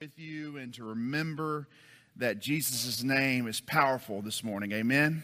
with you and to remember that Jesus' name is powerful this morning. Amen.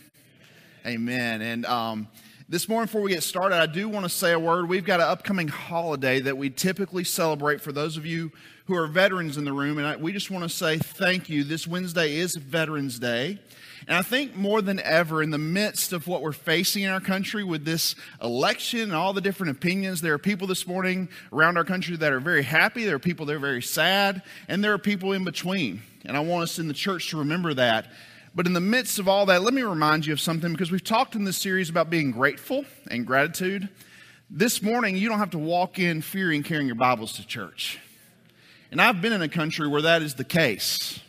Amen. And um, this morning, before we get started, I do want to say a word. We've got an upcoming holiday that we typically celebrate for those of you who are veterans in the room. And I, we just want to say thank you. This Wednesday is Veterans Day. And I think more than ever, in the midst of what we're facing in our country with this election and all the different opinions, there are people this morning around our country that are very happy, there are people that are very sad, and there are people in between. And I want us in the church to remember that. But in the midst of all that, let me remind you of something because we've talked in this series about being grateful and gratitude. This morning, you don't have to walk in fearing carrying your Bibles to church. And I've been in a country where that is the case.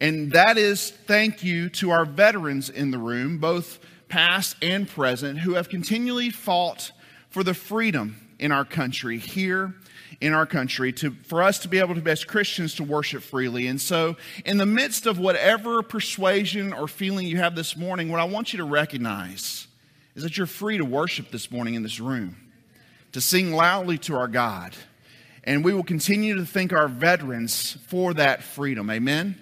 And that is thank you to our veterans in the room, both past and present, who have continually fought for the freedom in our country, here in our country, to, for us to be able to, as Christians, to worship freely. And so, in the midst of whatever persuasion or feeling you have this morning, what I want you to recognize is that you're free to worship this morning in this room, to sing loudly to our God. And we will continue to thank our veterans for that freedom. Amen.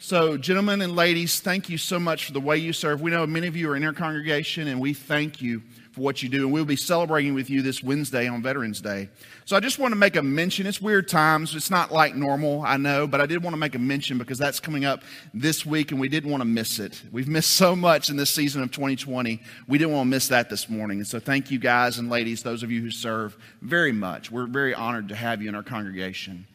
So, gentlemen and ladies, thank you so much for the way you serve. We know many of you are in our congregation, and we thank you for what you do. And we'll be celebrating with you this Wednesday on Veterans Day. So, I just want to make a mention. It's weird times. It's not like normal, I know, but I did want to make a mention because that's coming up this week, and we didn't want to miss it. We've missed so much in this season of 2020. We didn't want to miss that this morning. And so, thank you, guys and ladies, those of you who serve, very much. We're very honored to have you in our congregation.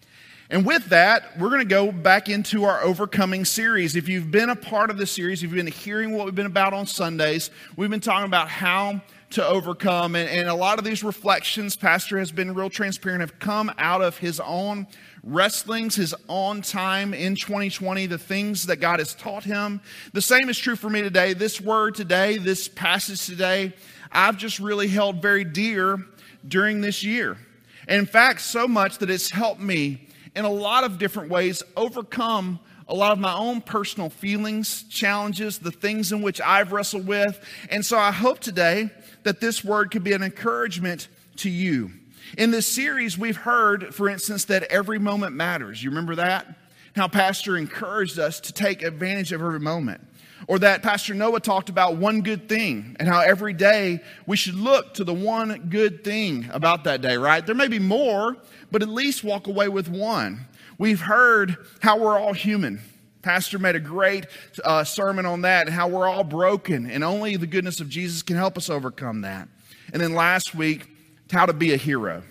And with that, we're going to go back into our overcoming series. If you've been a part of the series, if you've been hearing what we've been about on Sundays, we've been talking about how to overcome. And, and a lot of these reflections, Pastor has been real transparent, have come out of his own wrestlings, his own time in 2020, the things that God has taught him. The same is true for me today. This word today, this passage today, I've just really held very dear during this year. And in fact, so much that it's helped me in a lot of different ways overcome a lot of my own personal feelings, challenges, the things in which I've wrestled with. And so I hope today that this word could be an encouragement to you. In this series, we've heard, for instance, that every moment matters. You remember that? How Pastor encouraged us to take advantage of every moment. Or that Pastor Noah talked about one good thing and how every day we should look to the one good thing about that day, right? There may be more, but at least walk away with one. We've heard how we're all human. Pastor made a great uh, sermon on that and how we're all broken, and only the goodness of Jesus can help us overcome that. And then last week, how to be a hero.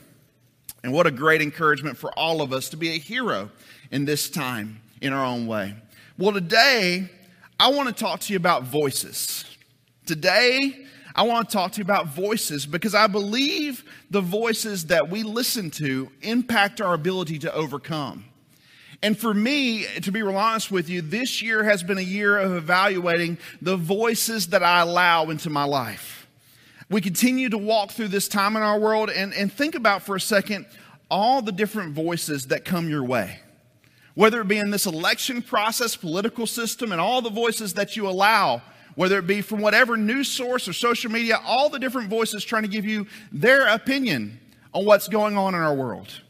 And what a great encouragement for all of us to be a hero in this time in our own way. Well, today, I want to talk to you about voices. Today, I want to talk to you about voices because I believe the voices that we listen to impact our ability to overcome. And for me, to be real honest with you, this year has been a year of evaluating the voices that I allow into my life. We continue to walk through this time in our world and, and think about for a second all the different voices that come your way. Whether it be in this election process, political system, and all the voices that you allow whether it be from whatever news source or social media, all the different voices trying to give you their opinion on what's going on in our world.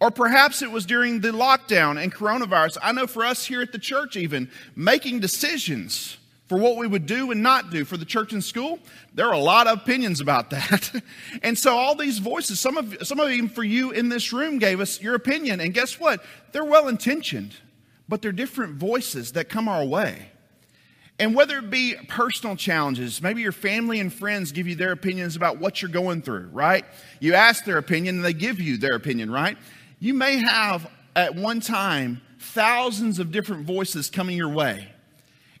Or perhaps it was during the lockdown and coronavirus. I know for us here at the church, even making decisions for what we would do and not do for the church and school, there are a lot of opinions about that. and so all these voices, some of some of them for you in this room gave us your opinion. And guess what? They're well intentioned, but they're different voices that come our way. And whether it be personal challenges, maybe your family and friends give you their opinions about what you're going through, right? You ask their opinion and they give you their opinion, right? You may have at one time thousands of different voices coming your way.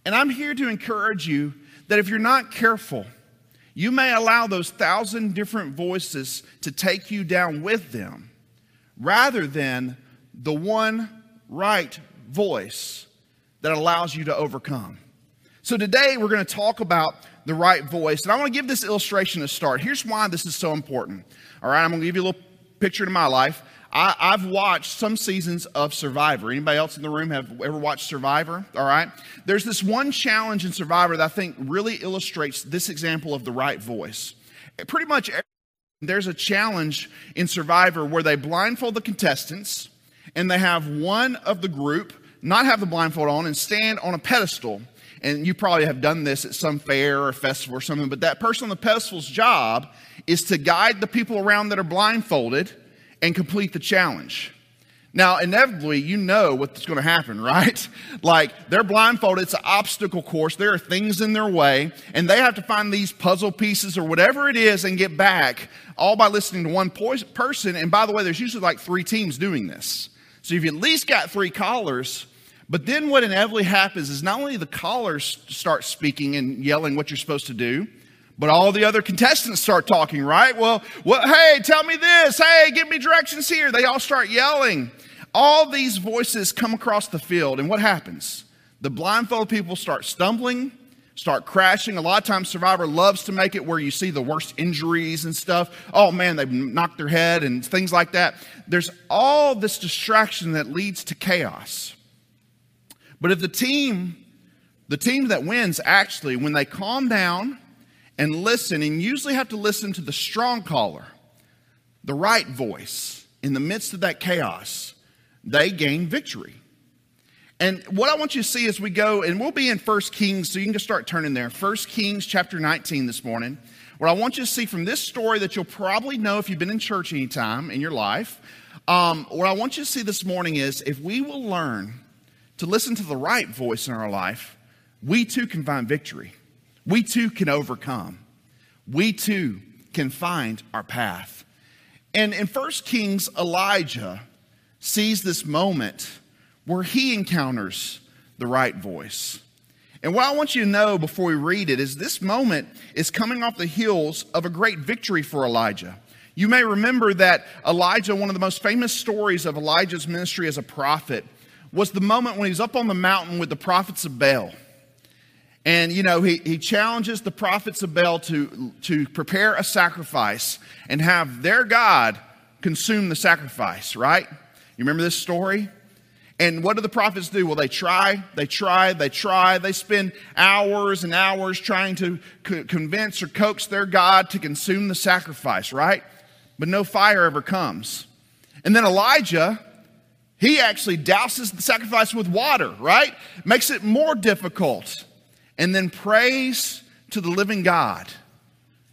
And I'm here to encourage you that if you're not careful, you may allow those thousand different voices to take you down with them rather than the one right voice that allows you to overcome. So today we're going to talk about the right voice. And I want to give this illustration to start. Here's why this is so important. All right, I'm going to give you a little picture to my life. I, have watched some seasons of Survivor. Anybody else in the room have ever watched Survivor? All right. There's this one challenge in Survivor that I think really illustrates this example of the right voice. Pretty much there's a challenge in Survivor where they blindfold the contestants and they have one of the group not have the blindfold on and stand on a pedestal. And you probably have done this at some fair or festival or something, but that person on the pedestal's job is to guide the people around that are blindfolded and complete the challenge. Now, inevitably, you know what's going to happen, right? Like, they're blindfolded, it's an obstacle course, there are things in their way, and they have to find these puzzle pieces or whatever it is and get back, all by listening to one person. And by the way, there's usually like three teams doing this. So you've at least got three callers. But then what inevitably happens is not only the callers start speaking and yelling what you're supposed to do, but all the other contestants start talking, right? Well, well, hey, tell me this. Hey, give me directions here. They all start yelling. All these voices come across the field, and what happens? The blindfolded people start stumbling, start crashing. A lot of times, Survivor loves to make it where you see the worst injuries and stuff. Oh man, they've knocked their head and things like that. There's all this distraction that leads to chaos. But if the team, the team that wins, actually, when they calm down and listen, and usually have to listen to the strong caller, the right voice in the midst of that chaos, they gain victory. And what I want you to see as we go, and we'll be in 1 Kings, so you can just start turning there. 1 Kings chapter 19 this morning. What I want you to see from this story that you'll probably know if you've been in church any time in your life. Um, what I want you to see this morning is if we will learn to listen to the right voice in our life, we too can find victory. We too can overcome. We too can find our path. And in 1 Kings, Elijah sees this moment where he encounters the right voice. And what I want you to know before we read it is this moment is coming off the heels of a great victory for Elijah. You may remember that Elijah, one of the most famous stories of Elijah's ministry as a prophet, was the moment when he's up on the mountain with the prophets of Baal. And, you know, he, he challenges the prophets of Baal to, to prepare a sacrifice and have their God consume the sacrifice, right? You remember this story? And what do the prophets do? Well, they try, they try, they try. They spend hours and hours trying to co- convince or coax their God to consume the sacrifice, right? But no fire ever comes. And then Elijah, he actually douses the sacrifice with water, right? Makes it more difficult. And then prays to the living God.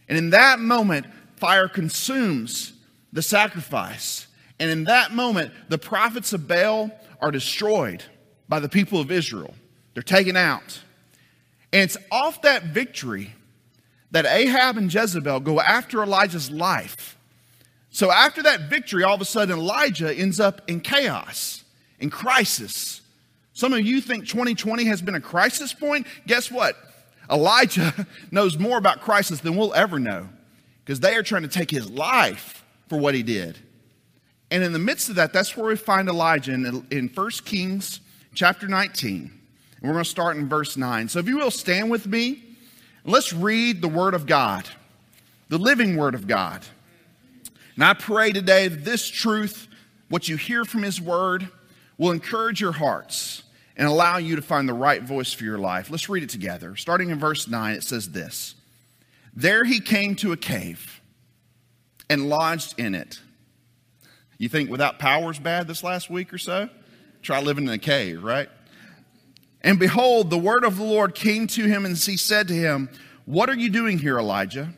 And in that moment, fire consumes the sacrifice. And in that moment, the prophets of Baal are destroyed by the people of Israel. They're taken out. And it's off that victory that Ahab and Jezebel go after Elijah's life. So after that victory, all of a sudden Elijah ends up in chaos, in crisis. Some of you think 2020 has been a crisis point. Guess what? Elijah knows more about crisis than we'll ever know because they are trying to take his life for what he did. And in the midst of that, that's where we find Elijah in, in 1 Kings chapter 19. And we're going to start in verse 9. So if you will stand with me, let's read the Word of God, the living Word of God. And I pray today that this truth, what you hear from His Word, will encourage your hearts and allow you to find the right voice for your life. Let's read it together. Starting in verse 9, it says this There he came to a cave and lodged in it. You think without power's bad this last week or so? Try living in a cave, right? And behold, the word of the Lord came to him, and he said to him, What are you doing here, Elijah?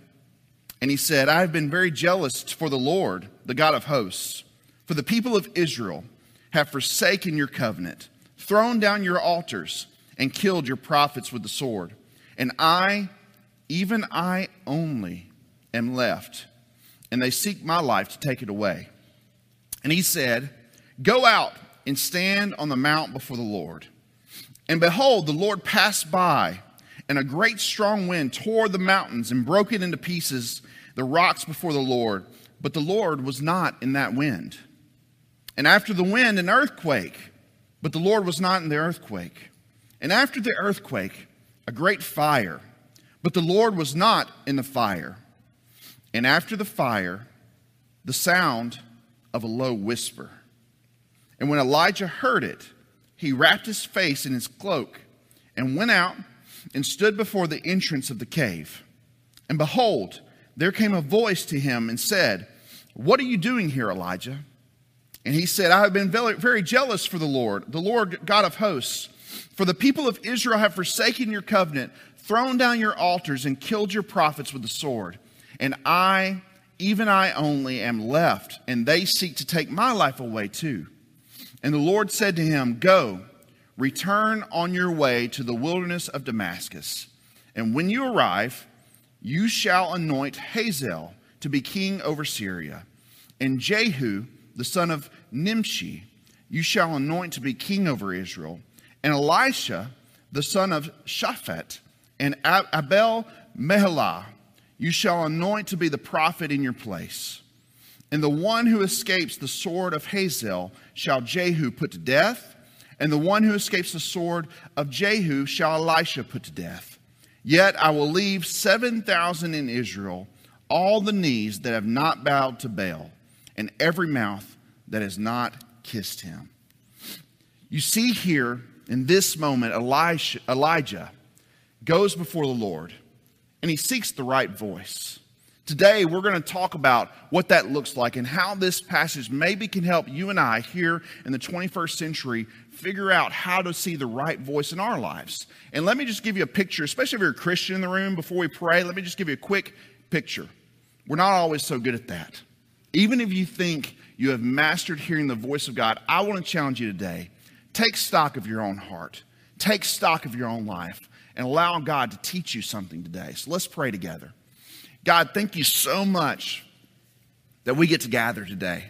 And he said, I have been very jealous for the Lord, the God of hosts, for the people of Israel have forsaken your covenant, thrown down your altars, and killed your prophets with the sword. And I, even I only, am left, and they seek my life to take it away. And he said, Go out and stand on the mount before the Lord. And behold, the Lord passed by, and a great strong wind tore the mountains and broke it into pieces, the rocks before the Lord. But the Lord was not in that wind. And after the wind, an earthquake. But the Lord was not in the earthquake. And after the earthquake, a great fire. But the Lord was not in the fire. And after the fire, the sound of a low whisper. And when Elijah heard it, he wrapped his face in his cloak and went out and stood before the entrance of the cave. And behold, there came a voice to him and said, What are you doing here, Elijah? And he said, I have been very jealous for the Lord, the Lord God of hosts. For the people of Israel have forsaken your covenant, thrown down your altars, and killed your prophets with the sword. And I, even I only, am left, and they seek to take my life away too. And the Lord said to him, Go, return on your way to the wilderness of Damascus. And when you arrive, you shall anoint Hazael to be king over Syria, and Jehu, the son of Nimshi, you shall anoint to be king over Israel, and Elisha, the son of Shaphat, and Abel Mehalah, you shall anoint to be the prophet in your place. And the one who escapes the sword of Hazael shall Jehu put to death, and the one who escapes the sword of Jehu shall Elisha put to death. Yet I will leave 7,000 in Israel, all the knees that have not bowed to Baal, and every mouth that has not kissed him. You see here in this moment, Elijah, goes before the Lord and he seeks the right voice. Today, we're going to talk about what that looks like and how this passage maybe can help you and I here in the 21st century figure out how to see the right voice in our lives. And let me just give you a picture, especially if you're a Christian in the room before we pray. Let me just give you a quick picture. We're not always so good at that. Even if you think you have mastered hearing the voice of God, I want to challenge you today. Take stock of your own heart, take stock of your own life, and allow God to teach you something today. So let's pray together. God, thank you so much that we get to gather today.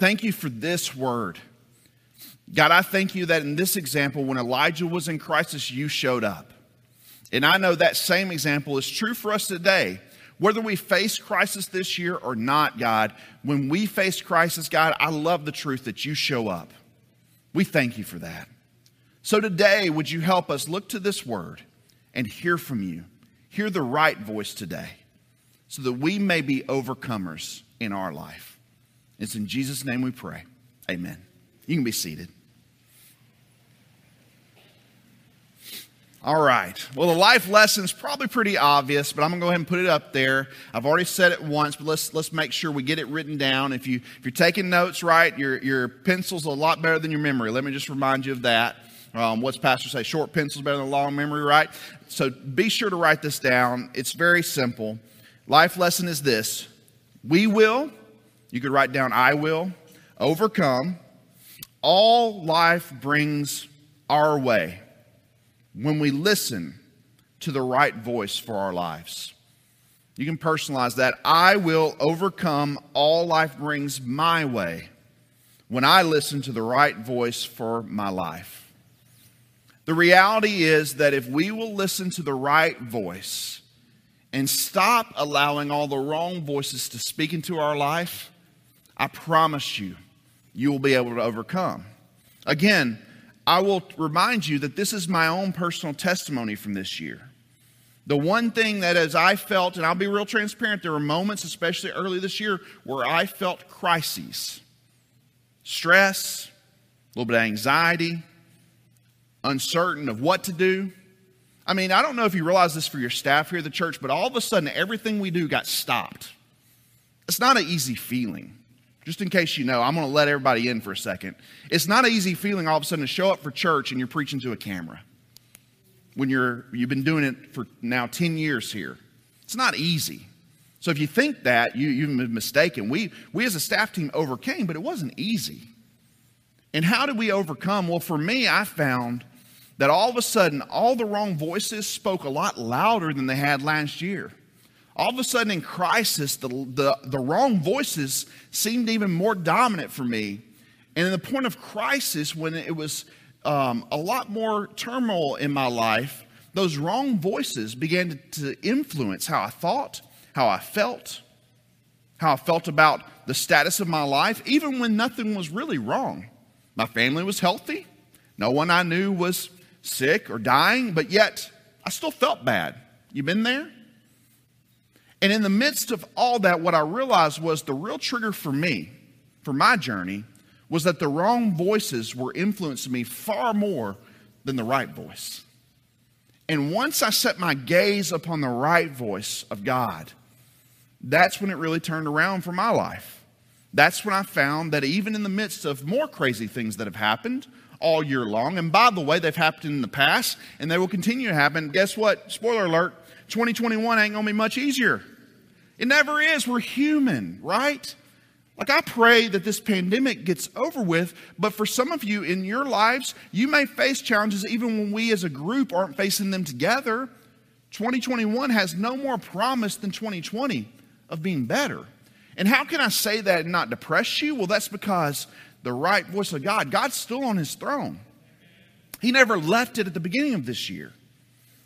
Thank you for this word. God, I thank you that in this example, when Elijah was in crisis, you showed up. And I know that same example is true for us today. Whether we face crisis this year or not, God, when we face crisis, God, I love the truth that you show up. We thank you for that. So today, would you help us look to this word and hear from you? Hear the right voice today so that we may be overcomers in our life. It's in Jesus' name we pray. Amen. You can be seated. All right. Well, the life lesson's probably pretty obvious, but I'm gonna go ahead and put it up there. I've already said it once, but let's let's make sure we get it written down. If you if you're taking notes, right, your your pencil's a lot better than your memory. Let me just remind you of that. Um, what's pastor say? Short pencil's better than a long memory, right? So be sure to write this down. It's very simple. Life lesson is this we will, you could write down I will, overcome all life brings our way when we listen to the right voice for our lives. You can personalize that. I will overcome all life brings my way when I listen to the right voice for my life. The reality is that if we will listen to the right voice, and stop allowing all the wrong voices to speak into our life, I promise you, you will be able to overcome. Again, I will remind you that this is my own personal testimony from this year. The one thing that, as I felt, and I'll be real transparent, there were moments, especially early this year, where I felt crises stress, a little bit of anxiety, uncertain of what to do. I mean, I don't know if you realize this for your staff here at the church, but all of a sudden everything we do got stopped. It's not an easy feeling. Just in case you know, I'm going to let everybody in for a second. It's not an easy feeling all of a sudden to show up for church and you're preaching to a camera. When you're you've been doing it for now 10 years here. It's not easy. So if you think that, you, you've been mistaken. We, we as a staff team overcame, but it wasn't easy. And how did we overcome? Well, for me, I found that all of a sudden all the wrong voices spoke a lot louder than they had last year. All of a sudden in crisis, the, the, the wrong voices seemed even more dominant for me. And in the point of crisis, when it was um, a lot more turmoil in my life, those wrong voices began to, to influence how I thought, how I felt, how I felt about the status of my life, even when nothing was really wrong. My family was healthy. No one I knew was sick or dying, but yet I still felt bad. You been there? And in the midst of all that, what I realized was the real trigger for me, for my journey, was that the wrong voices were influencing me far more than the right voice. And once I set my gaze upon the right voice of God, that's when it really turned around for my life. That's when I found that even in the midst of more crazy things that have happened all year long, and by the way, they've happened in the past and they will continue to happen, guess what? Spoiler alert 2021 ain't gonna be much easier. It never is. We're human, right? Like, I pray that this pandemic gets over with, but for some of you in your lives, you may face challenges even when we as a group aren't facing them together. 2021 has no more promise than 2020 of being better. And how can I say that and not depress you? Well, that's because the right voice of God, God's still on his throne. He never left it at the beginning of this year.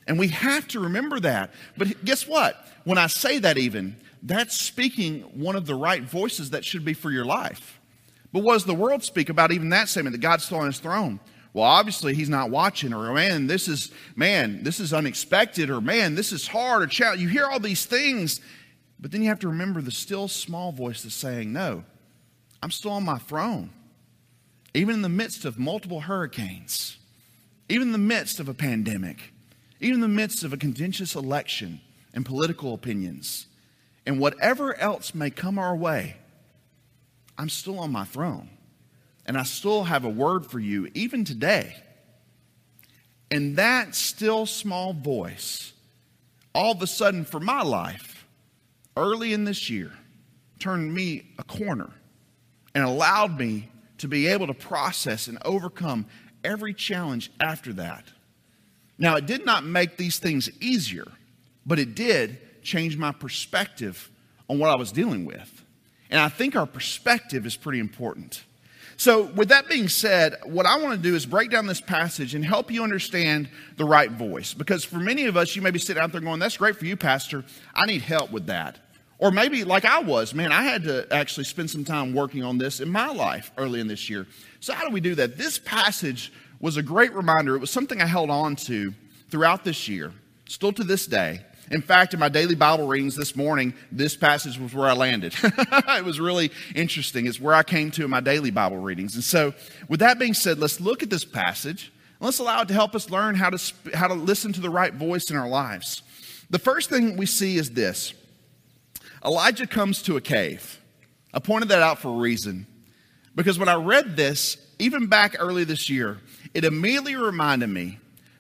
And we have to remember that. But guess what? When I say that, even, that's speaking one of the right voices that should be for your life. But what does the world speak about even that statement that God's still on his throne? Well, obviously he's not watching, or man, this is man, this is unexpected, or man, this is hard, or child. You hear all these things, but then you have to remember the still small voice that's saying, No, I'm still on my throne. Even in the midst of multiple hurricanes, even in the midst of a pandemic, even in the midst of a contentious election and political opinions, and whatever else may come our way, I'm still on my throne. And I still have a word for you, even today. And that still small voice, all of a sudden for my life, early in this year, turned me a corner and allowed me to be able to process and overcome every challenge after that. Now, it did not make these things easier, but it did change my perspective on what I was dealing with. And I think our perspective is pretty important. So, with that being said, what I want to do is break down this passage and help you understand the right voice. Because for many of us, you may be sitting out there going, That's great for you, Pastor. I need help with that. Or maybe, like I was, man, I had to actually spend some time working on this in my life early in this year. So, how do we do that? This passage was a great reminder. It was something I held on to throughout this year, still to this day. In fact, in my daily Bible readings this morning, this passage was where I landed. it was really interesting. It's where I came to in my daily Bible readings. And so, with that being said, let's look at this passage let's allow it to help us learn how to, how to listen to the right voice in our lives. The first thing we see is this Elijah comes to a cave. I pointed that out for a reason. Because when I read this, even back early this year, it immediately reminded me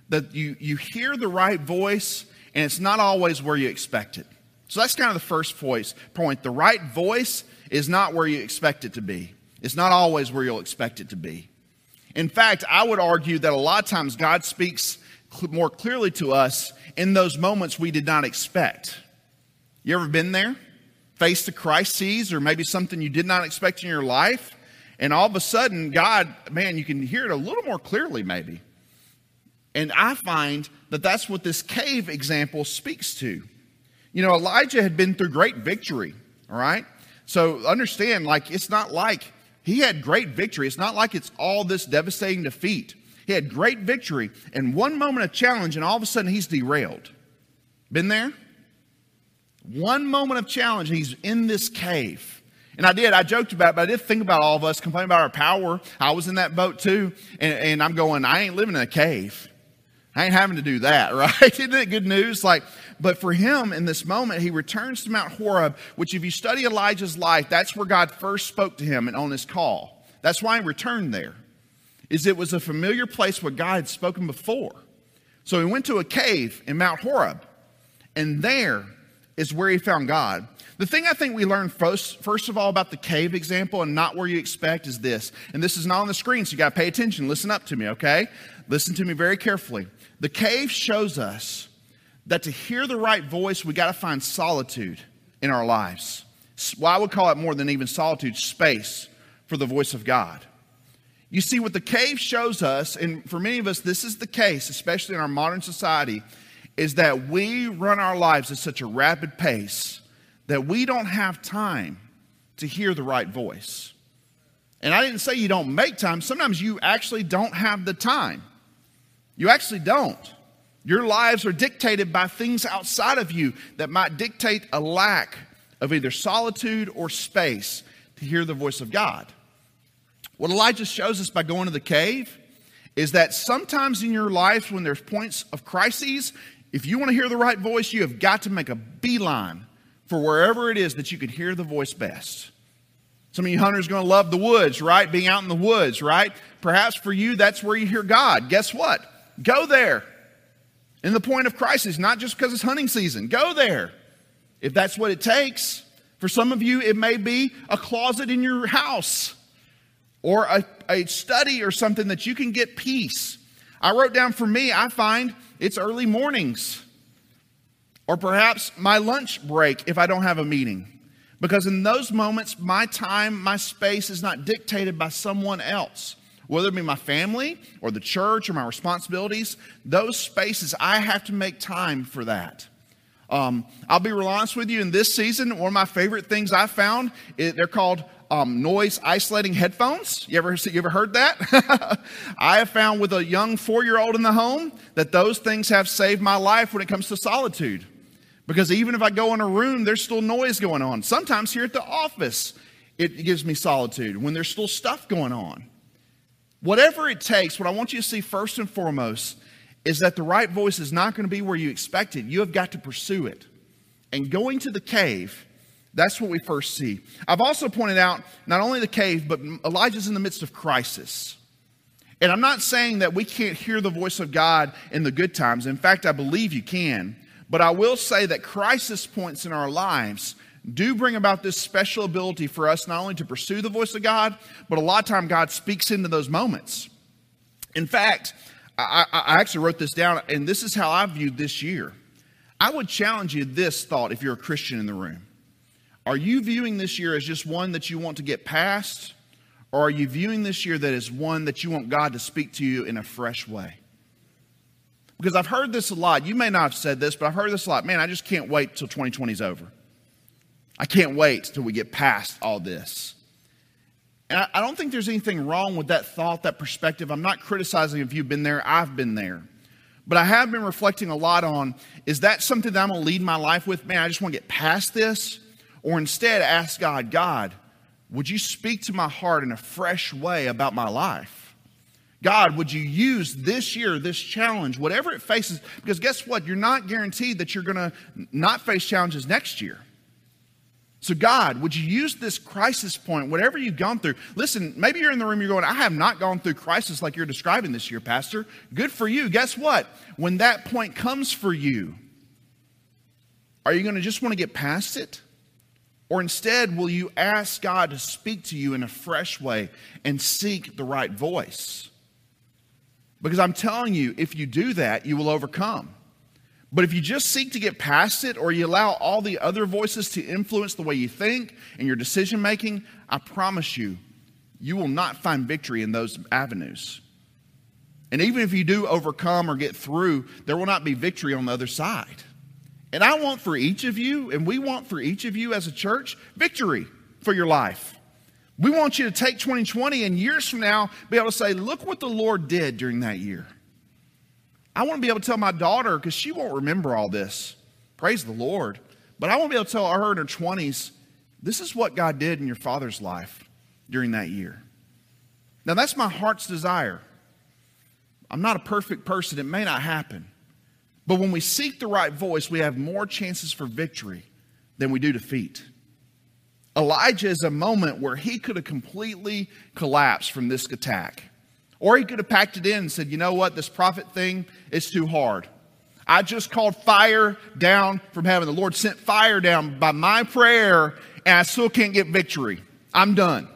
that you, you hear the right voice and it's not always where you expect it. So that's kind of the first voice, point. The right voice is not where you expect it to be. It's not always where you'll expect it to be. In fact, I would argue that a lot of times God speaks more clearly to us in those moments we did not expect. You ever been there? Faced a crisis or maybe something you did not expect in your life, and all of a sudden, God, man, you can hear it a little more clearly, maybe. And I find that that's what this cave example speaks to. You know, Elijah had been through great victory, all right? So understand, like, it's not like he had great victory. It's not like it's all this devastating defeat. He had great victory, and one moment of challenge, and all of a sudden he's derailed. Been there? One moment of challenge, he's in this cave. And I did, I joked about it, but I did think about all of us complaining about our power. I was in that boat too, and, and I'm going, I ain't living in a cave. I ain't having to do that, right? Isn't it good news? Like, but for him in this moment, he returns to Mount Horeb, which if you study Elijah's life, that's where God first spoke to him and on his call. That's why he returned there. Is it was a familiar place where God had spoken before. So he went to a cave in Mount Horeb, and there is where he found God. The thing I think we learn first, first of all about the cave example and not where you expect is this, and this is not on the screen, so you got to pay attention. Listen up to me, okay? Listen to me very carefully. The cave shows us that to hear the right voice, we got to find solitude in our lives. Well, I would call it more than even solitude, space for the voice of God. You see, what the cave shows us, and for many of us, this is the case, especially in our modern society, is that we run our lives at such a rapid pace that we don't have time to hear the right voice. And I didn't say you don't make time, sometimes you actually don't have the time. You actually don't. Your lives are dictated by things outside of you that might dictate a lack of either solitude or space to hear the voice of God. What Elijah shows us by going to the cave is that sometimes in your life, when there's points of crises, if you want to hear the right voice, you have got to make a beeline for wherever it is that you can hear the voice best. Some of you hunters are going to love the woods, right? Being out in the woods, right? Perhaps for you, that's where you hear God. Guess what? Go there. In the point of crisis, not just because it's hunting season. Go there. If that's what it takes. For some of you, it may be a closet in your house or a, a study or something that you can get peace. I wrote down for me, I find it's early mornings or perhaps my lunch break if I don't have a meeting. Because in those moments, my time, my space is not dictated by someone else. Whether it be my family or the church or my responsibilities, those spaces, I have to make time for that. Um, I'll be real honest with you, in this season, one of my favorite things I found, it, they're called um, noise isolating headphones. You ever, you ever heard that? I have found with a young four year old in the home that those things have saved my life when it comes to solitude. Because even if I go in a room, there's still noise going on. Sometimes here at the office, it gives me solitude when there's still stuff going on. Whatever it takes, what I want you to see first and foremost is that the right voice is not going to be where you expect it. You have got to pursue it. And going to the cave, that's what we first see. I've also pointed out not only the cave, but Elijah's in the midst of crisis. And I'm not saying that we can't hear the voice of God in the good times. In fact, I believe you can. But I will say that crisis points in our lives do bring about this special ability for us not only to pursue the voice of God, but a lot of time God speaks into those moments. In fact, I, I, actually wrote this down, and this is how I viewed this year. I would challenge you this thought if you're a Christian in the room. Are you viewing this year as just one that you want to get past, or are you viewing this year that is one that you want God to speak to you in a fresh way? Because I've heard this a lot. You may not have said this, but I've heard this a lot. Man, I just can't wait till 2020 is over. I can't wait till we get past all this. And I, don't think there's anything wrong with that thought, that perspective. I'm not criticizing if you've been there, I've been there. But I have been reflecting a lot on is that something that I'm going to lead my life with? Man, I just want to get past this. Or instead, ask God, God, would you speak to my heart in a fresh way about my life? God, would you use this year, this challenge, whatever it faces? Because guess what? You're not guaranteed that you're going to not face challenges next year. So, God, would you use this crisis point, whatever you've gone through? Listen, maybe you're in the room, you're going, I have not gone through crisis like you're describing this year, Pastor. Good for you. Guess what? When that point comes for you, are you going to just want to get past it? Or instead, will you ask God to speak to you in a fresh way and seek the right voice? Because I'm telling you, if you do that, you will overcome. But if you just seek to get past it or you allow all the other voices to influence the way you think and your decision making, I promise you, you will not find victory in those avenues. And even if you do overcome or get through, there will not be victory on the other side. And I want for each of you, and we want for each of you as a church, victory for your life. We want you to take 2020 and years from now be able to say, look what the Lord did during that year. I want to be able to tell my daughter, because she won't remember all this. Praise the Lord. But I want to be able to tell her in her 20s, this is what God did in your father's life during that year. Now, that's my heart's desire. I'm not a perfect person, it may not happen. But when we seek the right voice, we have more chances for victory than we do defeat. Elijah is a moment where he could have completely collapsed from this attack. Or he could have packed it in and said, you know what, this prophet thing is too hard. I just called fire down from heaven. The Lord sent fire down by my prayer, and I still can't get victory. I'm done.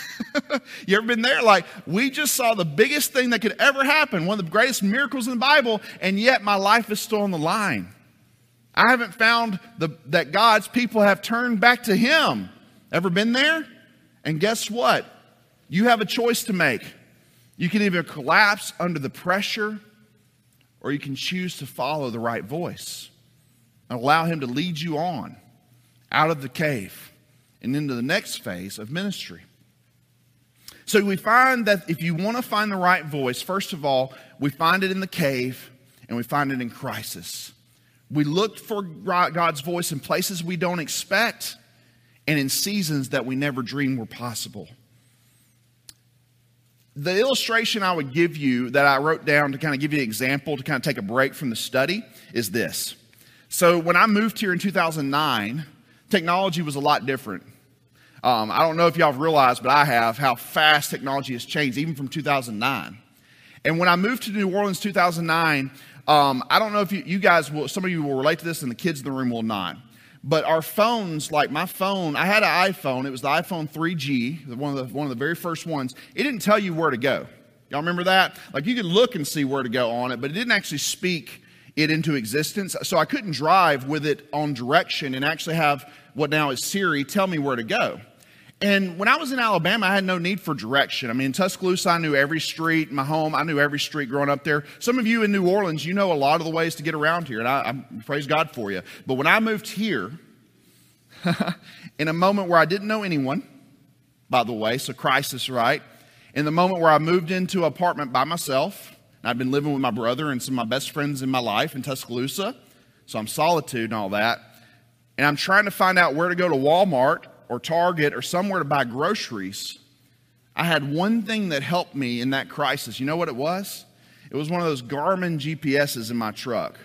you ever been there? Like, we just saw the biggest thing that could ever happen, one of the greatest miracles in the Bible, and yet my life is still on the line. I haven't found the, that God's people have turned back to Him. Ever been there? And guess what? You have a choice to make. You can either collapse under the pressure or you can choose to follow the right voice and allow Him to lead you on out of the cave and into the next phase of ministry. So we find that if you want to find the right voice, first of all, we find it in the cave and we find it in crisis. We look for God's voice in places we don't expect and in seasons that we never dreamed were possible. The illustration I would give you that I wrote down to kind of give you an example to kind of take a break from the study is this. So, when I moved here in 2009, technology was a lot different. Um, I don't know if y'all have realized, but I have, how fast technology has changed, even from 2009. And when I moved to New Orleans 2009, um, I don't know if you, you guys will, some of you will relate to this, and the kids in the room will not. But our phones, like my phone, I had an iPhone. It was the iPhone 3G, one of the, one of the very first ones. It didn't tell you where to go. Y'all remember that? Like you could look and see where to go on it, but it didn't actually speak it into existence. So I couldn't drive with it on direction and actually have what now is Siri tell me where to go. And when I was in Alabama, I had no need for direction. I mean, in Tuscaloosa, I knew every street my home. I knew every street growing up there. Some of you in New Orleans, you know a lot of the ways to get around here, and I, I praise God for you. But when I moved here, in a moment where I didn't know anyone, by the way, so crisis, right? In the moment where I moved into an apartment by myself, and I'd been living with my brother and some of my best friends in my life in Tuscaloosa, so I'm solitude and all that. And I'm trying to find out where to go to Walmart or Target or somewhere to buy groceries. I had one thing that helped me in that crisis. You know what it was? It was one of those Garmin GPSs in my truck.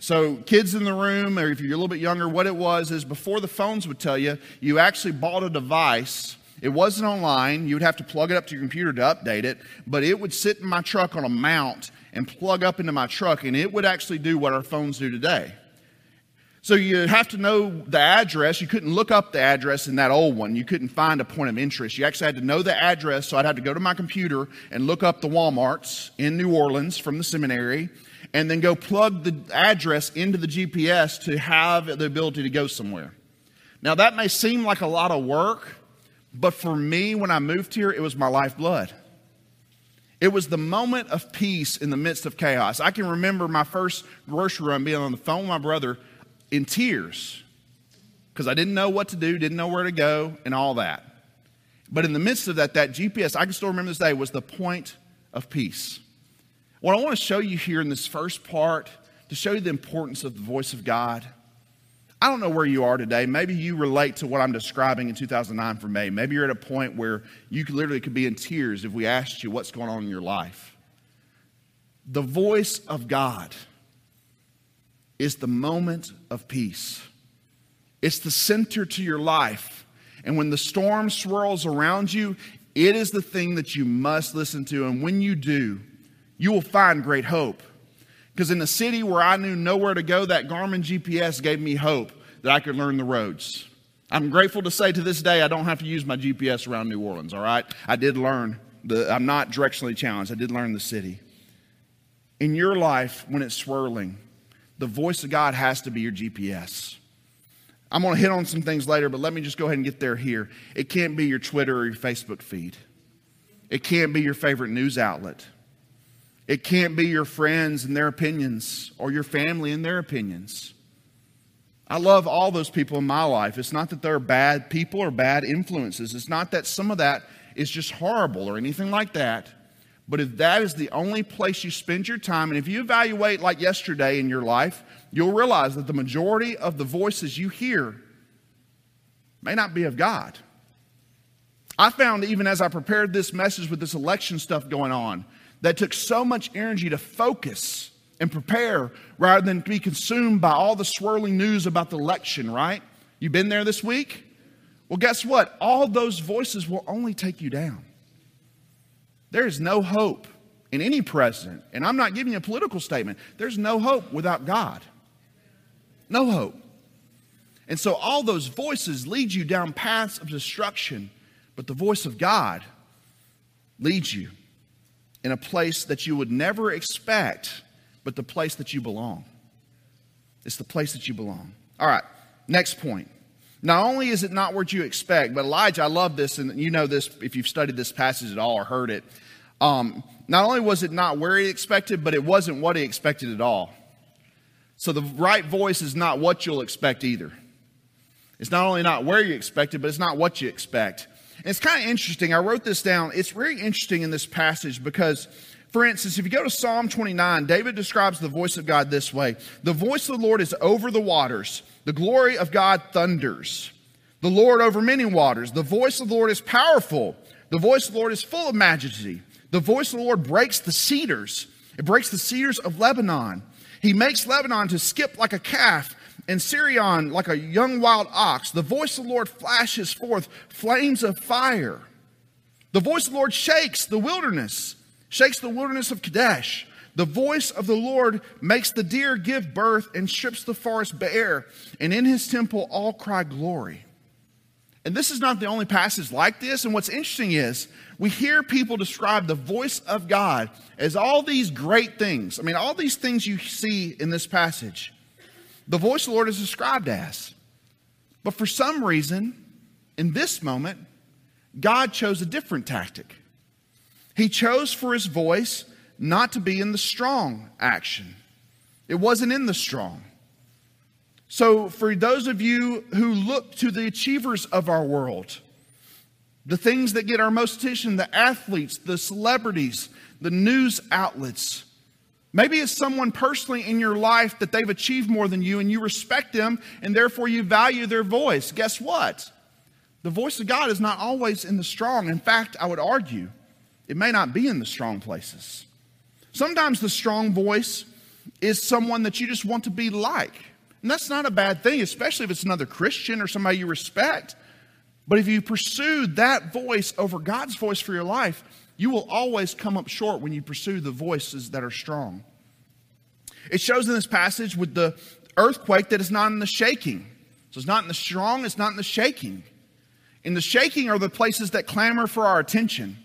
So, kids in the room, or if you're a little bit younger, what it was is before the phones would tell you, you actually bought a device. It wasn't online. You would have to plug it up to your computer to update it, but it would sit in my truck on a mount and plug up into my truck, and it would actually do what our phones do today. So you have to know the address. You couldn't look up the address in that old one. You couldn't find a point of interest. You actually had to know the address. So I'd have to go to my computer and look up the Walmarts in New Orleans from the seminary and then go plug the address into the GPS to have the ability to go somewhere. Now that may seem like a lot of work, but for me, when I moved here, it was my lifeblood. It was the moment of peace in the midst of chaos. I can remember my first grocery run being on the phone with my brother in tears because I didn't know what to do, didn't know where to go, and all that. But in the midst of that, that GPS, I can still remember this day, was the point of peace. What I want to show you here in this first part, to show you the importance of the voice of God. I don't know where you are today. Maybe you relate to what I'm describing in 2009 for me. Maybe you're at a point where you literally could be in tears if we asked you what's going on in your life. The voice of God is the moment of peace. It's the center to your life. And when the storm swirls around you, it is the thing that you must listen to. And when you do, you will find great hope. Because in a city where I knew nowhere to go, that Garmin GPS gave me hope that I could learn the roads. I'm grateful to say to this day I don't have to use my GPS around New Orleans, all right? I did learn, the, I'm not directionally challenged, I did learn the city. In your life, when it's swirling, the voice of God has to be your GPS. I'm going to hit on some things later, but let me just go ahead and get there here. It can't be your Twitter or your Facebook feed. It can't be your favorite news outlet. It can't be your friends and their opinions or your family and their opinions. I love all those people in my life. It's not that they're bad people or bad influences. It's not that some of that is just horrible or anything like that. But if that is the only place you spend your time, and if you evaluate like yesterday in your life, you'll realize that the majority of the voices you hear may not be of God. I found even as I prepared this message with this election stuff going on, that took so much energy to focus and prepare rather than be consumed by all the swirling news about the election, right? You've been there this week? Well, guess what? All those voices will only take you down. There is no hope in any president, and I'm not giving you a political statement. There's no hope without God. No hope. And so all those voices lead you down paths of destruction, but the voice of God leads you in a place that you would never expect, but the place that you belong. It's the place that you belong. All right, next point. Not only is it not what you expect, but Elijah, I love this, and you know this if you've studied this passage at all or heard it. Um, not only was it not where he expected, but it wasn't what he expected at all. So the right voice is not what you'll expect either. It's not only not where you expect it, but it's not what you expect. And it's kind of interesting. I wrote this down. It's very interesting in this passage because, for instance, if you go to Psalm 29, David describes the voice of God this way The voice of the Lord is over the waters. The glory of God thunders. The Lord over many waters. The voice of the Lord is powerful. The voice of the Lord is full of majesty. The voice of the Lord breaks the cedars. It breaks the cedars of Lebanon. He makes Lebanon to skip like a calf and Sirion like a young wild ox. The voice of the Lord flashes forth flames of fire. The voice of the Lord shakes the wilderness, shakes the wilderness of Kadesh. The voice of the Lord makes the deer give birth and strips the forest bare, and in his temple all cry glory. And this is not the only passage like this. And what's interesting is we hear people describe the voice of God as all these great things. I mean, all these things you see in this passage, the voice of the Lord is described as. But for some reason, in this moment, God chose a different tactic. He chose for his voice not to be in the strong action, it wasn't in the strong. So, for those of you who look to the achievers of our world, the things that get our most attention, the athletes, the celebrities, the news outlets, maybe it's someone personally in your life that they've achieved more than you and you respect them and therefore you value their voice. Guess what? The voice of God is not always in the strong. In fact, I would argue it may not be in the strong places. Sometimes the strong voice is someone that you just want to be like. And that's not a bad thing, especially if it's another Christian or somebody you respect. But if you pursue that voice over God's voice for your life, you will always come up short when you pursue the voices that are strong. It shows in this passage with the earthquake that it's not in the shaking. So it's not in the strong, it's not in the shaking. In the shaking are the places that clamor for our attention.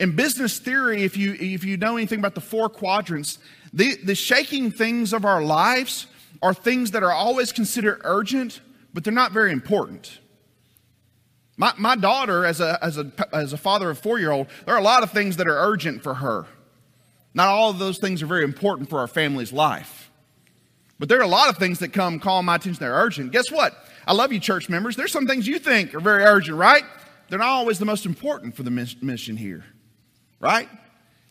In business theory, if you, if you know anything about the four quadrants, the, the shaking things of our lives are things that are always considered urgent, but they're not very important. My, my daughter, as a, as, a, as a father of four year old, there are a lot of things that are urgent for her. Not all of those things are very important for our family's life. But there are a lot of things that come call my attention that are urgent. Guess what? I love you, church members. There's some things you think are very urgent, right? They're not always the most important for the mission here, right?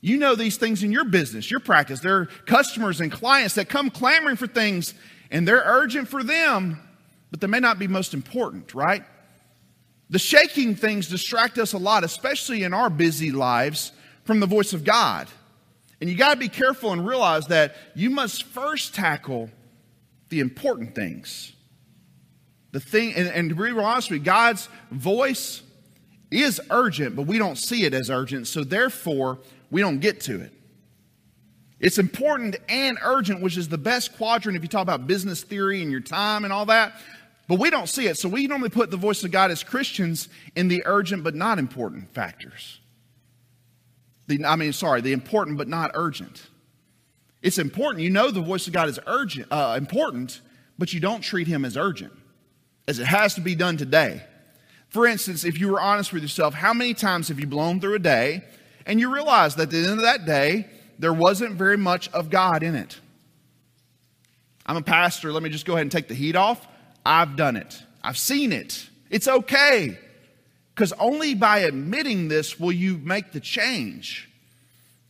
You know these things in your business, your practice. There are customers and clients that come clamoring for things, and they're urgent for them, but they may not be most important, right? The shaking things distract us a lot, especially in our busy lives, from the voice of God. And you got to be careful and realize that you must first tackle the important things. The thing, and, and to be honest with you, God's voice is urgent, but we don't see it as urgent. So therefore, we don't get to it. It's important and urgent, which is the best quadrant if you talk about business theory and your time and all that. But we don't see it. So we normally put the voice of God as Christians in the urgent but not important factors. The, I mean, sorry, the important but not urgent. It's important. You know the voice of God is urgent, uh, important, but you don't treat him as urgent, as it has to be done today. For instance, if you were honest with yourself, how many times have you blown through a day and you realize that at the end of that day, there wasn't very much of God in it. I'm a pastor. Let me just go ahead and take the heat off. I've done it, I've seen it. It's okay. Because only by admitting this will you make the change.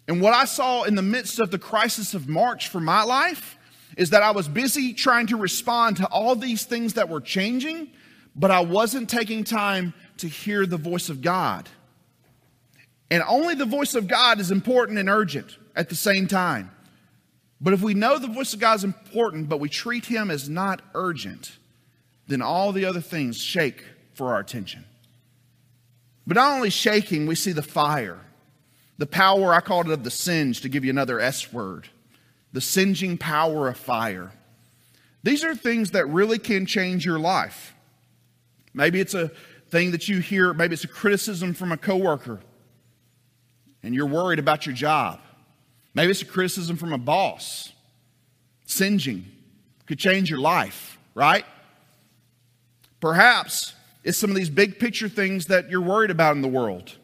And what I saw in the midst of the crisis of March for my life is that I was busy trying to respond to all these things that were changing, but I wasn't taking time to hear the voice of God. And only the voice of God is important and urgent at the same time. But if we know the voice of God is important, but we treat him as not urgent, then all the other things shake for our attention. But not only shaking, we see the fire, the power, I called it of the singe to give you another S word, the singeing power of fire. These are things that really can change your life. Maybe it's a thing that you hear, maybe it's a criticism from a coworker and you're worried about your job. Maybe it's a criticism from a boss. Singeing could change your life, right? Perhaps it's some of these big picture things that you're worried about in the world.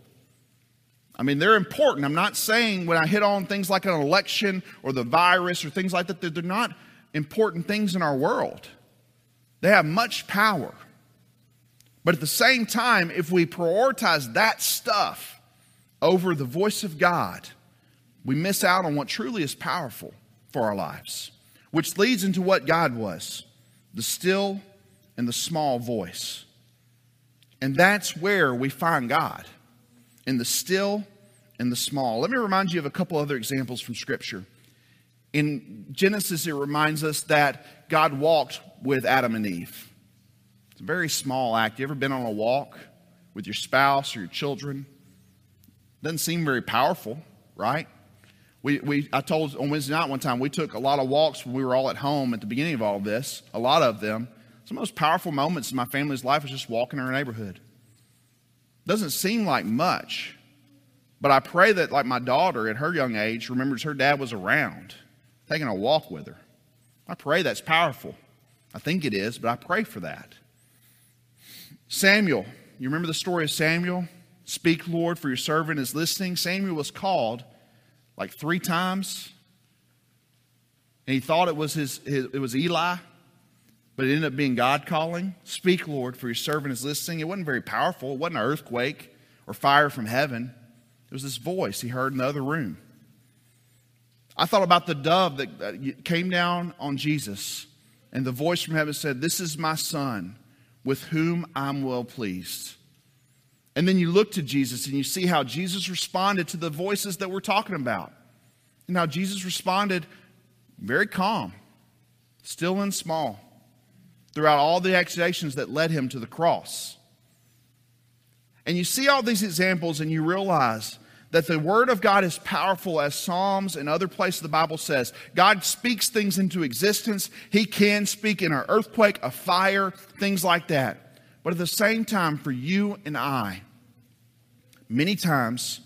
I mean, they're important. I'm not saying when I hit on things like an election or the virus or things like that, that they're not important things in our world. They have much power. But at the same time, if we prioritize that stuff over the voice of God, we miss out on what truly is powerful for our lives, which leads into what God was the still and the small voice. And that's where we find God in the still and the small. Let me remind you of a couple other examples from Scripture. In Genesis, it reminds us that God walked with Adam and Eve. A very small act. You ever been on a walk with your spouse or your children? Doesn't seem very powerful, right? We, we, I told on Wednesday night one time, we took a lot of walks when we were all at home at the beginning of all this, a lot of them. Some of the most powerful moments in my family's life was just walking in our neighborhood. Doesn't seem like much, but I pray that, like my daughter at her young age, remembers her dad was around, taking a walk with her. I pray that's powerful. I think it is, but I pray for that. Samuel, you remember the story of Samuel? Speak, Lord, for your servant is listening. Samuel was called like three times, and he thought it was his, his it was Eli, but it ended up being God calling. Speak, Lord, for your servant is listening. It wasn't very powerful. It wasn't an earthquake or fire from heaven. It was this voice he heard in the other room. I thought about the dove that came down on Jesus, and the voice from heaven said, This is my son, with whom I'm well pleased. And then you look to Jesus and you see how Jesus responded to the voices that we're talking about. And how Jesus responded very calm, still and small, throughout all the accusations that led him to the cross. And you see all these examples and you realize that the Word of God is powerful, as Psalms and other places the Bible says. God speaks things into existence. He can speak in an earthquake, a fire, things like that. But at the same time, for you and I, many times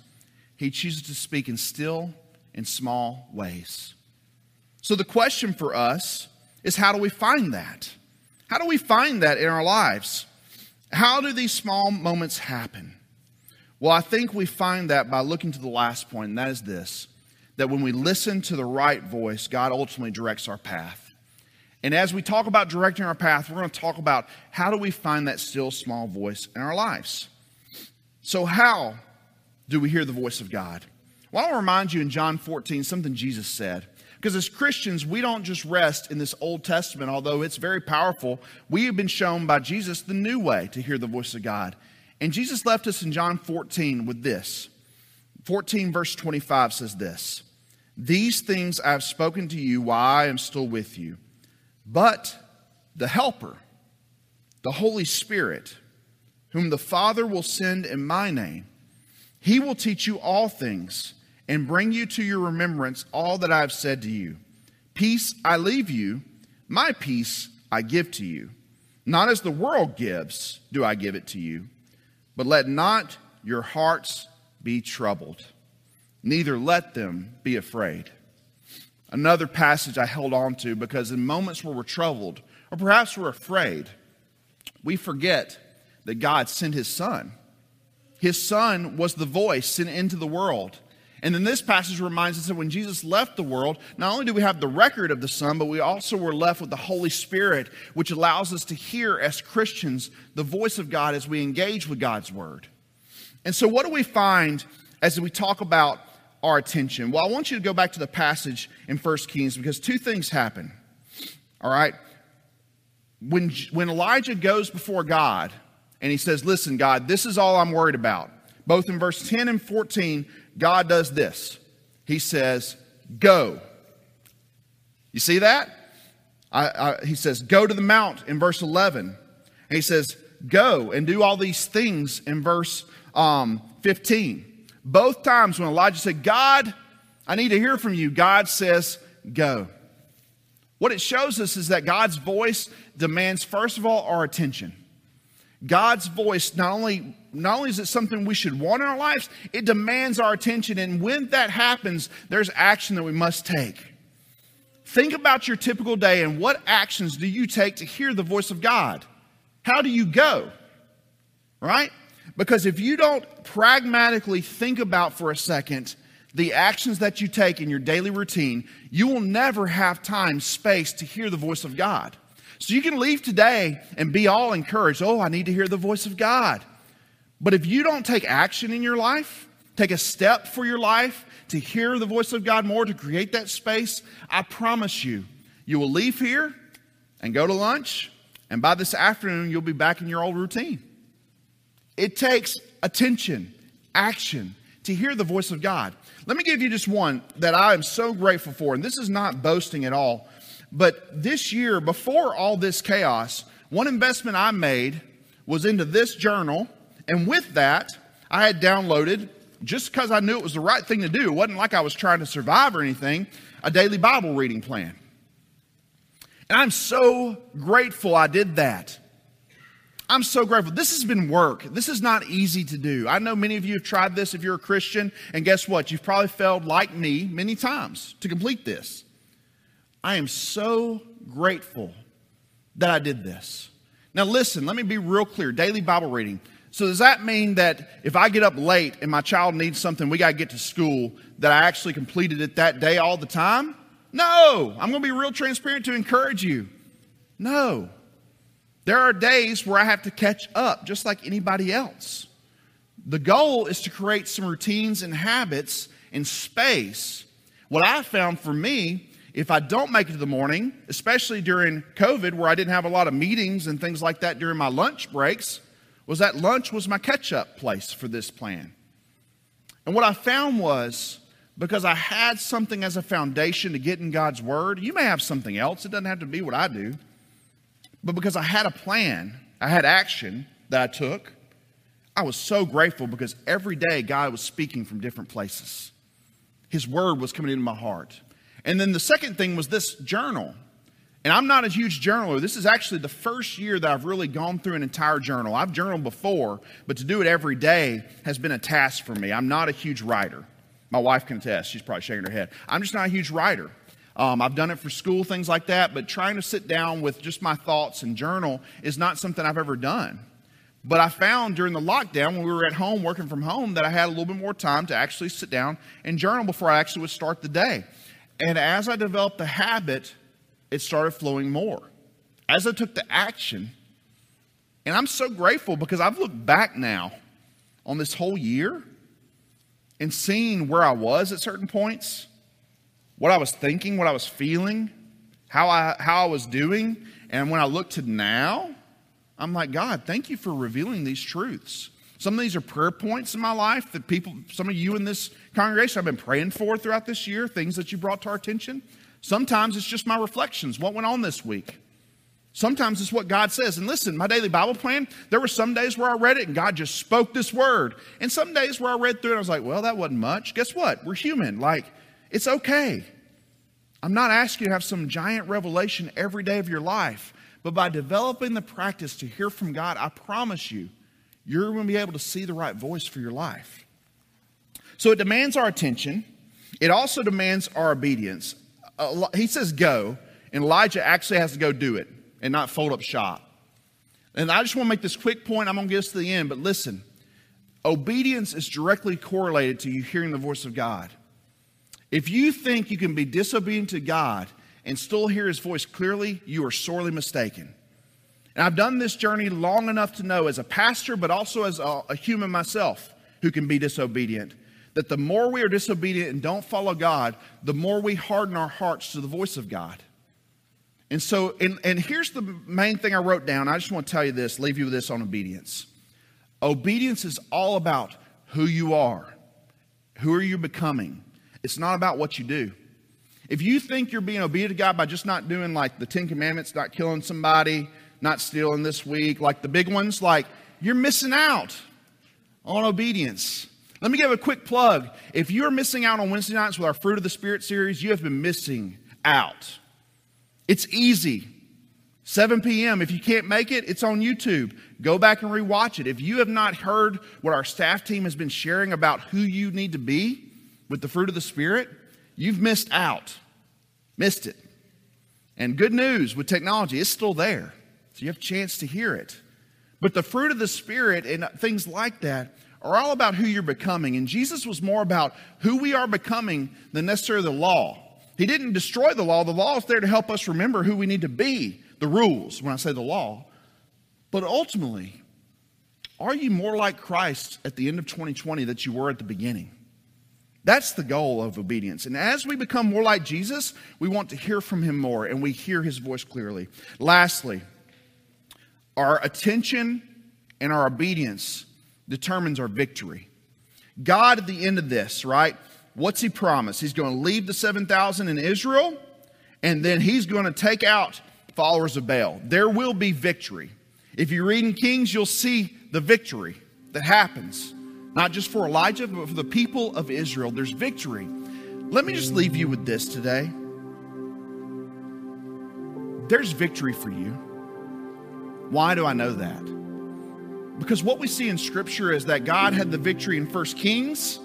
He chooses to speak in still and small ways. So the question for us is how do we find that? How do we find that in our lives? How do these small moments happen? Well, I think we find that by looking to the last point, and that is this that when we listen to the right voice, God ultimately directs our path. And as we talk about directing our path, we're going to talk about how do we find that still small voice in our lives. So, how do we hear the voice of God? Well, I want to remind you in John 14 something Jesus said. Because as Christians, we don't just rest in this Old Testament, although it's very powerful. We have been shown by Jesus the new way to hear the voice of God. And Jesus left us in John 14 with this 14, verse 25 says this These things I have spoken to you while I am still with you. But the Helper, the Holy Spirit, whom the Father will send in my name, he will teach you all things and bring you to your remembrance all that I have said to you. Peace I leave you, my peace I give to you. Not as the world gives, do I give it to you. But let not your hearts be troubled, neither let them be afraid. Another passage I held on to because in moments where we're troubled, or perhaps we're afraid, we forget that God sent his son. His son was the voice sent into the world. And then this passage reminds us that when Jesus left the world, not only do we have the record of the Son, but we also were left with the Holy Spirit, which allows us to hear as Christians the voice of God as we engage with God's Word. And so, what do we find as we talk about our attention? Well, I want you to go back to the passage in 1 Kings because two things happen. All right? When, when Elijah goes before God and he says, Listen, God, this is all I'm worried about. Both in verse 10 and 14, God does this. He says, Go. You see that? I, I, he says, Go to the mount in verse 11. And he says, Go and do all these things in verse um, 15. Both times when Elijah said, God, I need to hear from you, God says, Go. What it shows us is that God's voice demands, first of all, our attention. God's voice not only not only is it something we should want in our lives, it demands our attention. And when that happens, there's action that we must take. Think about your typical day and what actions do you take to hear the voice of God? How do you go? Right? Because if you don't pragmatically think about for a second the actions that you take in your daily routine, you will never have time, space to hear the voice of God. So you can leave today and be all encouraged. Oh, I need to hear the voice of God. But if you don't take action in your life, take a step for your life to hear the voice of God more, to create that space, I promise you, you will leave here and go to lunch, and by this afternoon, you'll be back in your old routine. It takes attention, action to hear the voice of God. Let me give you just one that I am so grateful for, and this is not boasting at all. But this year, before all this chaos, one investment I made was into this journal. And with that, I had downloaded, just because I knew it was the right thing to do, it wasn't like I was trying to survive or anything, a daily Bible reading plan. And I'm so grateful I did that. I'm so grateful. This has been work. This is not easy to do. I know many of you have tried this if you're a Christian, and guess what? You've probably failed like me many times to complete this. I am so grateful that I did this. Now, listen, let me be real clear daily Bible reading. So, does that mean that if I get up late and my child needs something, we got to get to school, that I actually completed it that day all the time? No. I'm going to be real transparent to encourage you. No. There are days where I have to catch up, just like anybody else. The goal is to create some routines and habits and space. What I found for me, if I don't make it to the morning, especially during COVID, where I didn't have a lot of meetings and things like that during my lunch breaks, was that lunch was my catch up place for this plan. And what I found was because I had something as a foundation to get in God's Word, you may have something else, it doesn't have to be what I do. But because I had a plan, I had action that I took, I was so grateful because every day God was speaking from different places. His word was coming into my heart. And then the second thing was this journal. And I'm not a huge journaler. This is actually the first year that I've really gone through an entire journal. I've journaled before, but to do it every day has been a task for me. I'm not a huge writer. My wife can attest. She's probably shaking her head. I'm just not a huge writer. Um, I've done it for school, things like that, but trying to sit down with just my thoughts and journal is not something I've ever done. But I found during the lockdown when we were at home working from home that I had a little bit more time to actually sit down and journal before I actually would start the day. And as I developed the habit, it started flowing more. As I took the action, and I'm so grateful because I've looked back now on this whole year and seen where I was at certain points what I was thinking, what I was feeling, how I, how I was doing. And when I look to now, I'm like, God, thank you for revealing these truths. Some of these are prayer points in my life that people, some of you in this congregation, I've been praying for throughout this year, things that you brought to our attention. Sometimes it's just my reflections, what went on this week. Sometimes it's what God says. And listen, my daily Bible plan, there were some days where I read it and God just spoke this word. And some days where I read through it, I was like, well, that wasn't much. Guess what? We're human. Like, it's okay. I'm not asking you to have some giant revelation every day of your life, but by developing the practice to hear from God, I promise you, you're going to be able to see the right voice for your life. So it demands our attention. It also demands our obedience. He says go, and Elijah actually has to go do it and not fold up shop. And I just want to make this quick point. I'm going to get us to the end, but listen obedience is directly correlated to you hearing the voice of God. If you think you can be disobedient to God and still hear his voice clearly, you are sorely mistaken. And I've done this journey long enough to know, as a pastor, but also as a, a human myself who can be disobedient, that the more we are disobedient and don't follow God, the more we harden our hearts to the voice of God. And so, and, and here's the main thing I wrote down. I just want to tell you this, leave you with this on obedience. Obedience is all about who you are, who are you becoming, it's not about what you do. If you think you're being obedient to God by just not doing like the Ten Commandments, not killing somebody, not stealing this week, like the big ones, like you're missing out on obedience. Let me give a quick plug. If you're missing out on Wednesday nights with our Fruit of the Spirit series, you have been missing out. It's easy. 7 p.m. If you can't make it, it's on YouTube. Go back and rewatch it. If you have not heard what our staff team has been sharing about who you need to be, with the fruit of the Spirit, you've missed out. Missed it. And good news with technology, it's still there. So you have a chance to hear it. But the fruit of the Spirit and things like that are all about who you're becoming. And Jesus was more about who we are becoming than necessarily the law. He didn't destroy the law. The law is there to help us remember who we need to be, the rules, when I say the law. But ultimately, are you more like Christ at the end of 2020 that you were at the beginning? That's the goal of obedience. And as we become more like Jesus, we want to hear from him more and we hear his voice clearly. Lastly, our attention and our obedience determines our victory. God, at the end of this, right? What's he promised? He's going to leave the 7,000 in Israel, and then he's going to take out followers of Baal. There will be victory. If you read in Kings, you'll see the victory that happens, not just for Elijah, but for the people of Israel. There's victory. Let me just leave you with this today. There's victory for you. Why do I know that? Because what we see in Scripture is that God had the victory in First Kings,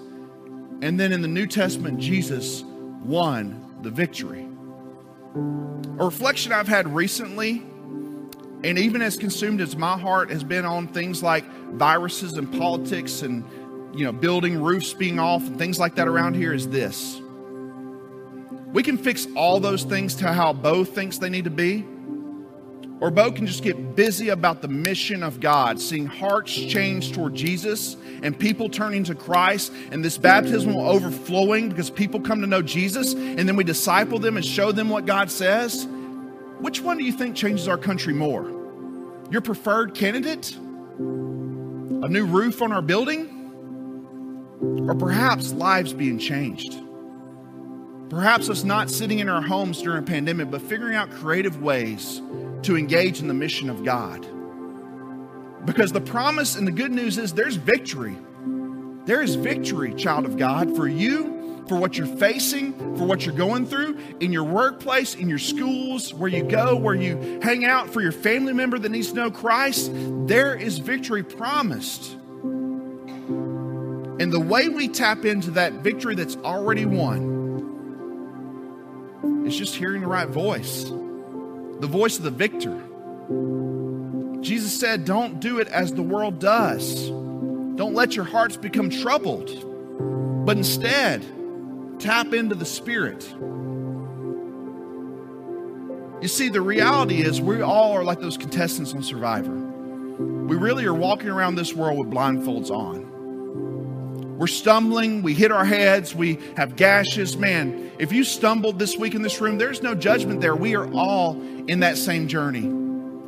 and then in the New Testament, Jesus won the victory. A reflection I've had recently, and even as consumed as my heart has been on things like viruses and politics and you know building roofs being off and things like that around here, is this. We can fix all those things to how Bo thinks they need to be. Or Bo can just get busy about the mission of God, seeing hearts change toward Jesus and people turning to Christ and this baptismal overflowing because people come to know Jesus and then we disciple them and show them what God says. Which one do you think changes our country more? Your preferred candidate? A new roof on our building? Or perhaps lives being changed? Perhaps us not sitting in our homes during a pandemic, but figuring out creative ways to engage in the mission of God. Because the promise and the good news is there's victory. There is victory, child of God, for you, for what you're facing, for what you're going through, in your workplace, in your schools, where you go, where you hang out, for your family member that needs to know Christ. There is victory promised. And the way we tap into that victory that's already won is just hearing the right voice the voice of the victor. Jesus said, Don't do it as the world does. Don't let your hearts become troubled, but instead, tap into the Spirit. You see, the reality is we all are like those contestants on Survivor. We really are walking around this world with blindfolds on. We're stumbling, we hit our heads, we have gashes. Man, if you stumbled this week in this room, there's no judgment there. We are all in that same journey.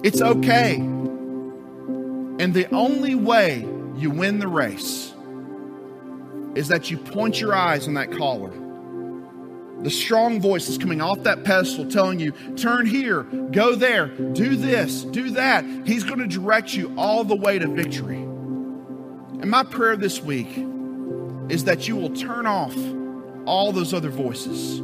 It's okay. And the only way you win the race is that you point your eyes on that caller. The strong voice is coming off that pedestal telling you, turn here, go there, do this, do that. He's going to direct you all the way to victory. And my prayer this week is that you will turn off all those other voices.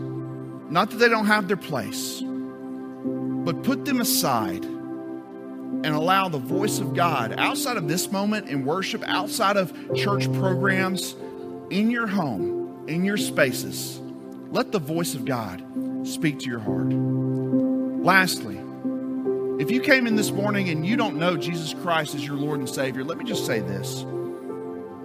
Not that they don't have their place, but put them aside and allow the voice of God outside of this moment in worship, outside of church programs, in your home, in your spaces. Let the voice of God speak to your heart. Lastly, if you came in this morning and you don't know Jesus Christ as your Lord and Savior, let me just say this.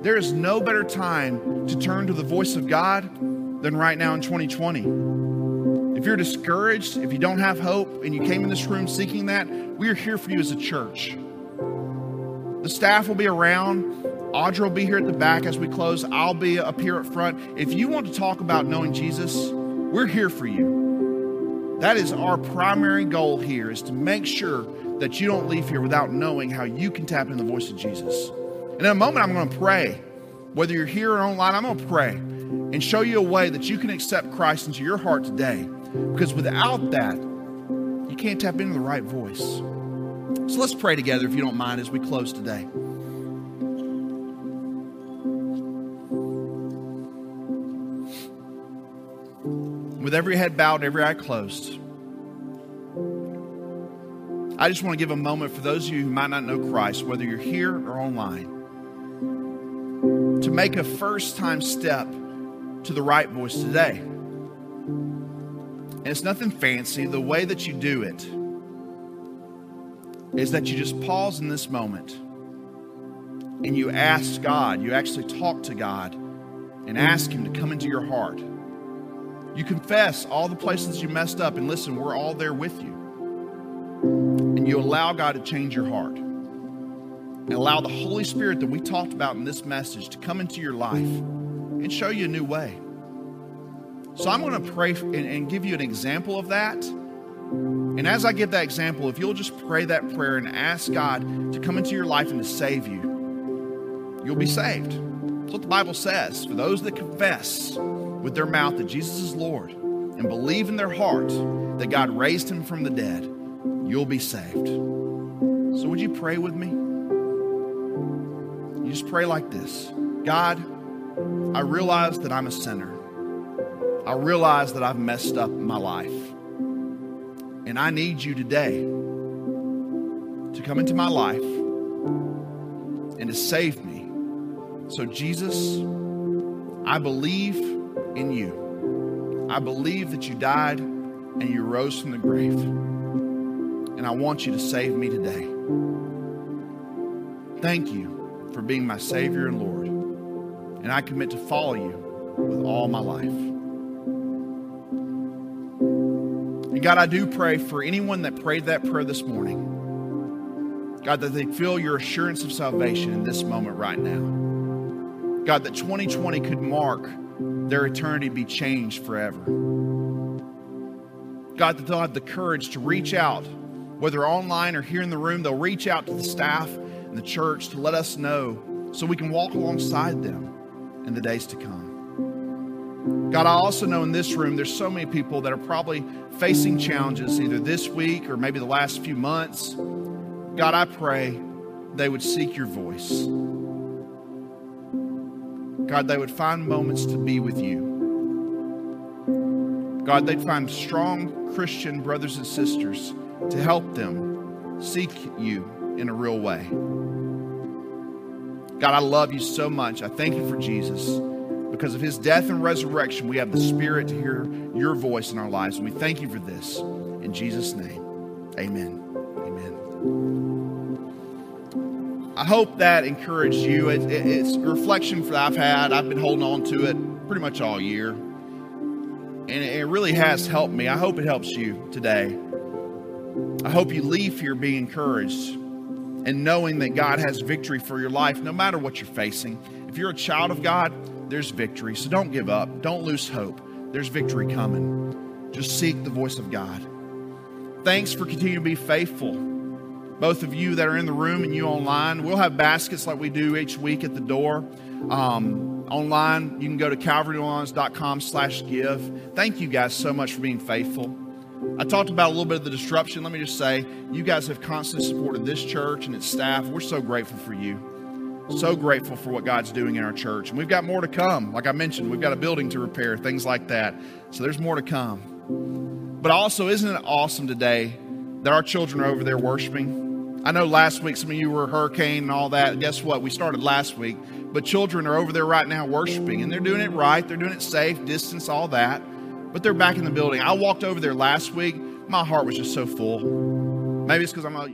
There is no better time to turn to the voice of God than right now in 2020. If you're discouraged, if you don't have hope, and you came in this room seeking that, we are here for you as a church. The staff will be around. Audra will be here at the back as we close. I'll be up here up front. If you want to talk about knowing Jesus, we're here for you. That is our primary goal here is to make sure that you don't leave here without knowing how you can tap in the voice of Jesus. And in a moment, I'm going to pray. Whether you're here or online, I'm going to pray and show you a way that you can accept Christ into your heart today. Because without that, you can't tap into the right voice. So let's pray together, if you don't mind, as we close today. With every head bowed, and every eye closed. I just want to give a moment for those of you who might not know Christ, whether you're here or online to make a first time step to the right voice today. And it's nothing fancy. The way that you do it is that you just pause in this moment and you ask God, you actually talk to God and ask Him to come into your heart. You confess all the places you messed up, and listen, we're all there with you. And you allow God to change your heart and allow the Holy Spirit that we talked about in this message to come into your life and show you a new way. So I'm going to pray and, and give you an example of that. And as I give that example, if you'll just pray that prayer and ask God to come into your life and to save you, you'll be saved. That's what the Bible says. For those that confess with their mouth that Jesus is Lord and believe in their heart that God raised him from the dead, you'll be saved. So, would you pray with me? You just pray like this God, I realize that I'm a sinner. I realize that I've messed up my life. And I need you today to come into my life and to save me. So, Jesus, I believe in you. I believe that you died and you rose from the grave. And I want you to save me today. Thank you for being my Savior and Lord. And I commit to follow you with all my life. And God, I do pray for anyone that prayed that prayer this morning. God, that they feel your assurance of salvation in this moment right now. God, that 2020 could mark their eternity be changed forever. God, that they'll have the courage to reach out, whether online or here in the room, they'll reach out to the staff and the church to let us know so we can walk alongside them in the days to come. God, I also know in this room there's so many people that are probably facing challenges either this week or maybe the last few months. God, I pray they would seek your voice. God, they would find moments to be with you. God, they'd find strong Christian brothers and sisters to help them seek you in a real way. God, I love you so much. I thank you for Jesus. Because of his death and resurrection, we have the Spirit to hear your voice in our lives. And we thank you for this. In Jesus' name, amen. Amen. I hope that encouraged you. It, it, it's a reflection that I've had. I've been holding on to it pretty much all year. And it, it really has helped me. I hope it helps you today. I hope you leave here being encouraged and knowing that God has victory for your life no matter what you're facing. If you're a child of God, there's victory. So don't give up. Don't lose hope. There's victory coming. Just seek the voice of God. Thanks for continuing to be faithful. Both of you that are in the room and you online, we'll have baskets like we do each week at the door. Um, online, you can go to calvaryneworleans.com slash give. Thank you guys so much for being faithful. I talked about a little bit of the disruption. Let me just say, you guys have constantly supported this church and its staff. We're so grateful for you. So grateful for what God's doing in our church. And we've got more to come. Like I mentioned, we've got a building to repair, things like that. So there's more to come. But also, isn't it awesome today that our children are over there worshiping? I know last week some of you were hurricane and all that. Guess what? We started last week. But children are over there right now worshiping, and they're doing it right. They're doing it safe, distance, all that. But they're back in the building. I walked over there last week. My heart was just so full. Maybe it's because I'm a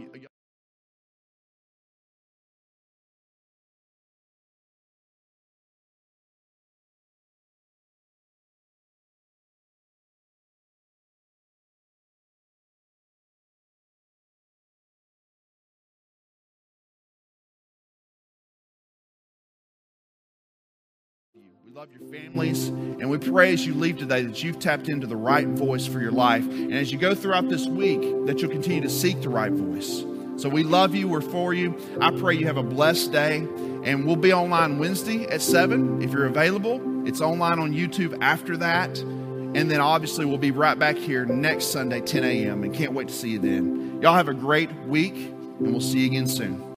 Love your families, and we pray as you leave today that you've tapped into the right voice for your life. And as you go throughout this week, that you'll continue to seek the right voice. So we love you. We're for you. I pray you have a blessed day. And we'll be online Wednesday at 7 if you're available. It's online on YouTube after that. And then obviously we'll be right back here next Sunday, 10 a.m. And can't wait to see you then. Y'all have a great week, and we'll see you again soon.